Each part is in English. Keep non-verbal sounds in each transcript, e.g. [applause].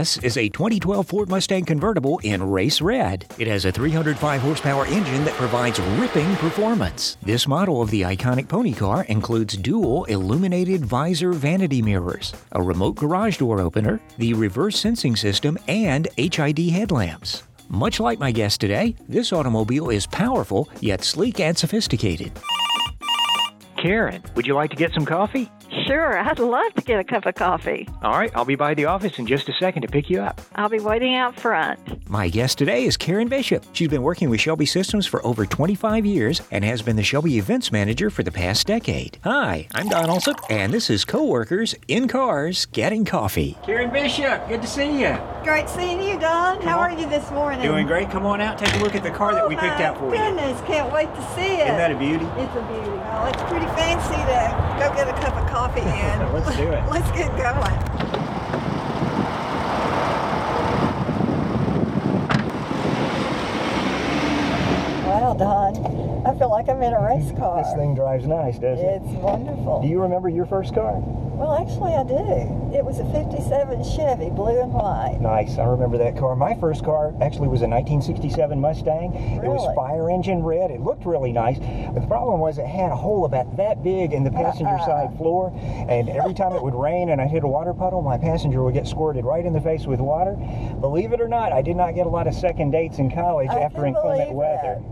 This is a 2012 Ford Mustang convertible in race red. It has a 305 horsepower engine that provides ripping performance. This model of the iconic pony car includes dual illuminated visor vanity mirrors, a remote garage door opener, the reverse sensing system, and HID headlamps. Much like my guest today, this automobile is powerful yet sleek and sophisticated. Karen, would you like to get some coffee? Sure, I'd love to get a cup of coffee. All right, I'll be by the office in just a second to pick you up. I'll be waiting out front. My guest today is Karen Bishop. She's been working with Shelby Systems for over 25 years and has been the Shelby events manager for the past decade. Hi, I'm Don Alsop, and this is Coworkers in Cars Getting Coffee. Karen Bishop, good to see you. Great seeing you, Don. How are you this morning? Doing great. Come on out, take a look at the car that oh we picked out oh, for you. goodness, can't wait to see it. Isn't that a beauty? It's a beauty. Well, it's pretty fancy to go get a cup of coffee [laughs] in. Let's do it. Let's get going. Wow, Don. I feel like I'm in a race car. This thing drives nice, doesn't it? It's wonderful. Do you remember your first car? Well, actually, I do. It was a 57 Chevy, blue and white. Nice. I remember that car. My first car actually was a 1967 Mustang. Really? It was fire engine red. It looked really nice. But the problem was it had a hole about that big in the passenger Uh-uh. side floor. And every time it would rain and I hit a water puddle, my passenger would get squirted right in the face with water. Believe it or not, I did not get a lot of second dates in college I after inclement weather.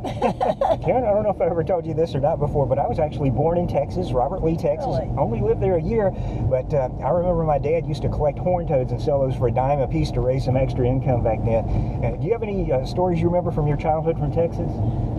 Karen, [laughs] I don't know if I ever told you this or not before, but I was actually born in Texas, Robert Lee, Texas. Really? Only lived there a year, but uh, I remember my dad used to collect horn toads and sell those for a dime a piece to raise some extra income back then. Uh, do you have any uh, stories you remember from your childhood from Texas?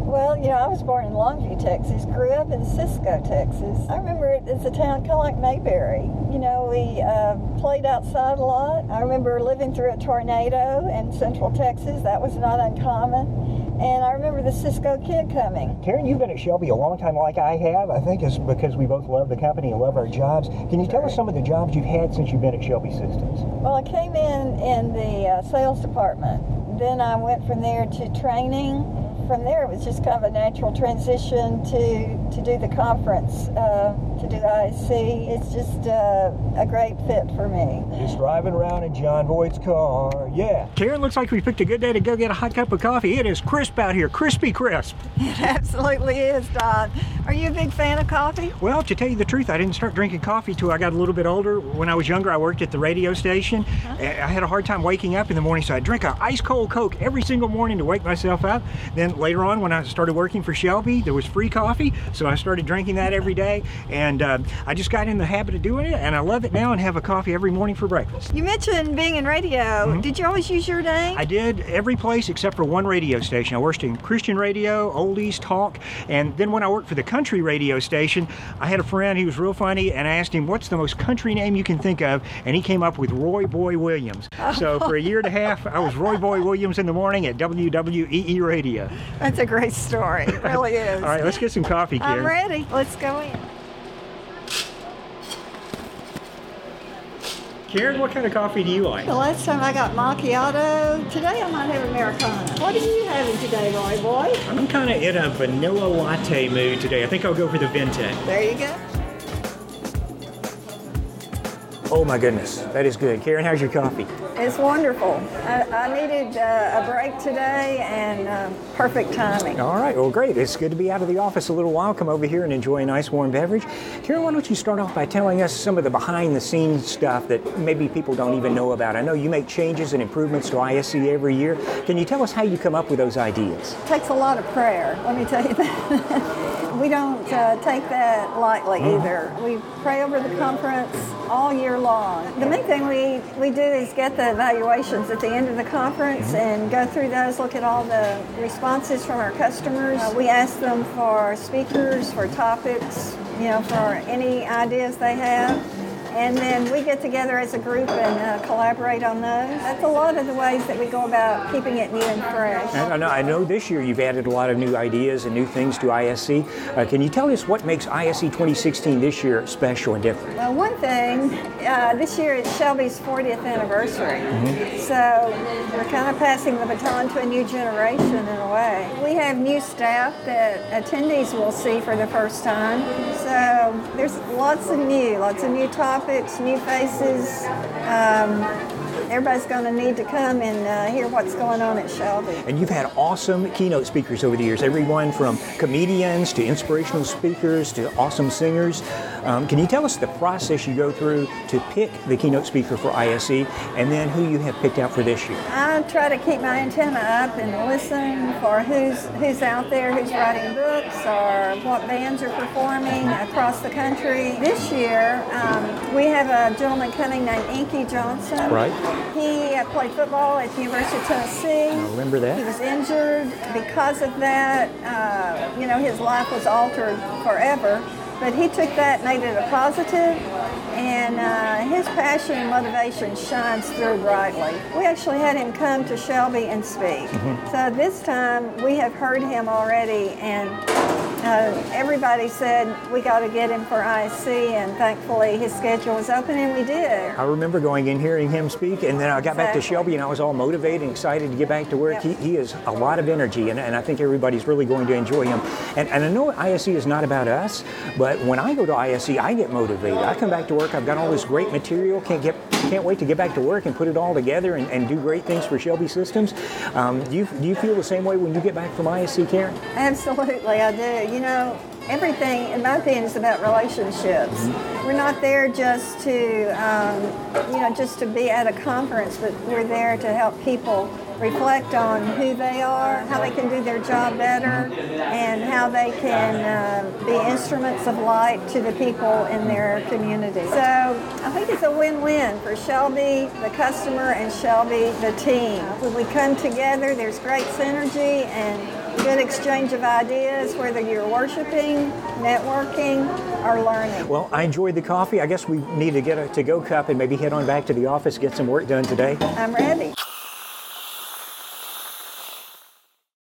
Well, you know, I was born in Longview, Texas, grew up in Cisco, Texas. I remember it as a town kind of like Mayberry. You know, we uh, played outside a lot. I remember living through a tornado in central Texas. That was not uncommon. And I remember the Cisco kid coming. Karen, you've been at Shelby a long time like I have. I think it's because we both love the company and love our jobs. Can you tell us some of the jobs you've had since you've been at Shelby Systems? Well, I came in in the uh, sales department. Then I went from there to training. From there, it was just kind of a natural transition to to do the conference, uh, to do IC. It's just uh, a great fit for me. Just driving around in Jon Voight's car, yeah. Karen, looks like we picked a good day to go get a hot cup of coffee. It is crisp out here, crispy crisp. It absolutely is, Don. Are you a big fan of coffee? Well, to tell you the truth, I didn't start drinking coffee till I got a little bit older. When I was younger, I worked at the radio station. Uh-huh. Uh, I had a hard time waking up in the morning, so I drink a ice cold Coke every single morning to wake myself up. Then later on, when I started working for Shelby, there was free coffee, so I started drinking that every day. And uh, I just got in the habit of doing it, and I love it now and have a coffee every morning for breakfast. You mentioned being in radio. Mm-hmm. Did you always use your name? I did every place except for one radio station. I worked in Christian radio, oldies, talk, and then when I worked for the country radio station, I had a friend, he was real funny, and I asked him, what's the most country name you can think of? And he came up with Roy Boy Williams. So [laughs] for a year and a half, I was Roy Boy Williams in the morning at WWEE Radio. That's a great story. It really [laughs] is. All right, let's get some coffee, I'm ready. Let's go in. Karen, what kind of coffee do you like? The last time I got macchiato. Today I might have Americano. What are you having today, Roy boy? I'm kind of in a vanilla latte mood today. I think I'll go for the Venti. There you go. Oh my goodness, that is good. Karen, how's your coffee? It's wonderful. I, I needed uh, a break today and uh, perfect timing. All right, well, great. It's good to be out of the office a little while. Come over here and enjoy a nice warm beverage. Karen, why don't you start off by telling us some of the behind the scenes stuff that maybe people don't even know about? I know you make changes and improvements to ISC every year. Can you tell us how you come up with those ideas? It takes a lot of prayer, let me tell you that. [laughs] we don't uh, take that lightly either. We pray over the conference all year long. The main thing we, we do is get the evaluations at the end of the conference and go through those, look at all the responses from our customers. Uh, we ask them for speakers, for topics, you know, for any ideas they have. And then we get together as a group and uh, collaborate on those. That's a lot of the ways that we go about keeping it new and fresh. And I know, I know this year you've added a lot of new ideas and new things to ISC. Uh, can you tell us what makes ISC 2016 this year special and different? Well, one thing, uh, this year it's Shelby's 40th anniversary. So we're kind of passing the baton to a new generation in a way. We have new staff that attendees will see for the first time. So there's lots of new, lots of new topics, new faces. Um, everybody's going to need to come and uh, hear what's going on at Shelby. And you've had awesome keynote speakers over the years, everyone from comedians to inspirational speakers to awesome singers. Um, can you tell us the process you go through to pick the keynote speaker for ISC and then who you have picked out for this year? I try to keep my antenna up and listen for who's who's out there, who's writing books, or what bands are performing across the country. This year, um, we have a gentleman coming named Inky Johnson. Right. He uh, played football at the University of Tennessee. I remember that. He was injured. Because of that, uh, you know, his life was altered forever. But he took that, made it a positive, and uh, his passion and motivation shines through brightly. We actually had him come to Shelby and speak. So this time we have heard him already, and uh, everybody said we got to get him for ISC, and thankfully his schedule was open, and we did. I remember going in hearing him speak, and then I got back to Shelby and I was all motivated and excited to get back to work. Yep. He, he has a lot of energy, and, and I think everybody's really going to enjoy him. And, and I know ISC is not about us, but when I go to ISC, I get motivated. I come back to work, I've got all this great material, can't get can't wait to get back to work and put it all together and, and do great things for Shelby Systems. Um, do, you, do you feel the same way when you get back from ISC, Karen? Absolutely, I do. You know, everything, in my opinion, is about relationships. We're not there just to, um, you know, just to be at a conference, but we're there to help people reflect on who they are, how they can do their job better, and how they can uh, be instruments of light to the people in their community. So I think it's a win-win for Shelby, the customer, and Shelby, the team. When we come together, there's great synergy and good exchange of ideas, whether you're worshiping, networking, or learning. Well, I enjoyed the coffee. I guess we need to get a to-go cup and maybe head on back to the office, get some work done today. I'm ready.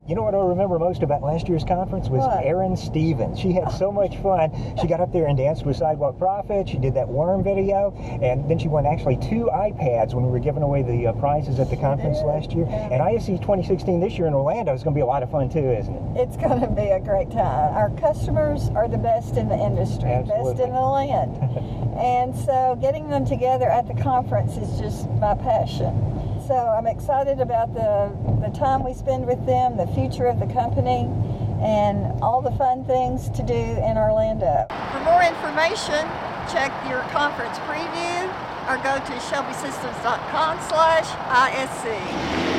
You know what I remember most about last year's conference was What? Erin Stevens. She had so much fun. She got up there and danced with Sidewalk Prophet. She did that worm video, and then she won actually two iPads when we were giving away the uh, prizes at the conference last year. And ISC 2016 this year in Orlando is going to be a lot of fun too, isn't it? It's going to be a great time. Our customers are the best in the industry, best in the land. [laughs] and so getting them together at the conference is just my passion. So I'm excited about the, the time we spend with them, the future of the company, and all the fun things to do in Orlando. For more information, check your conference preview or go to shelbysystems.com slash ISC.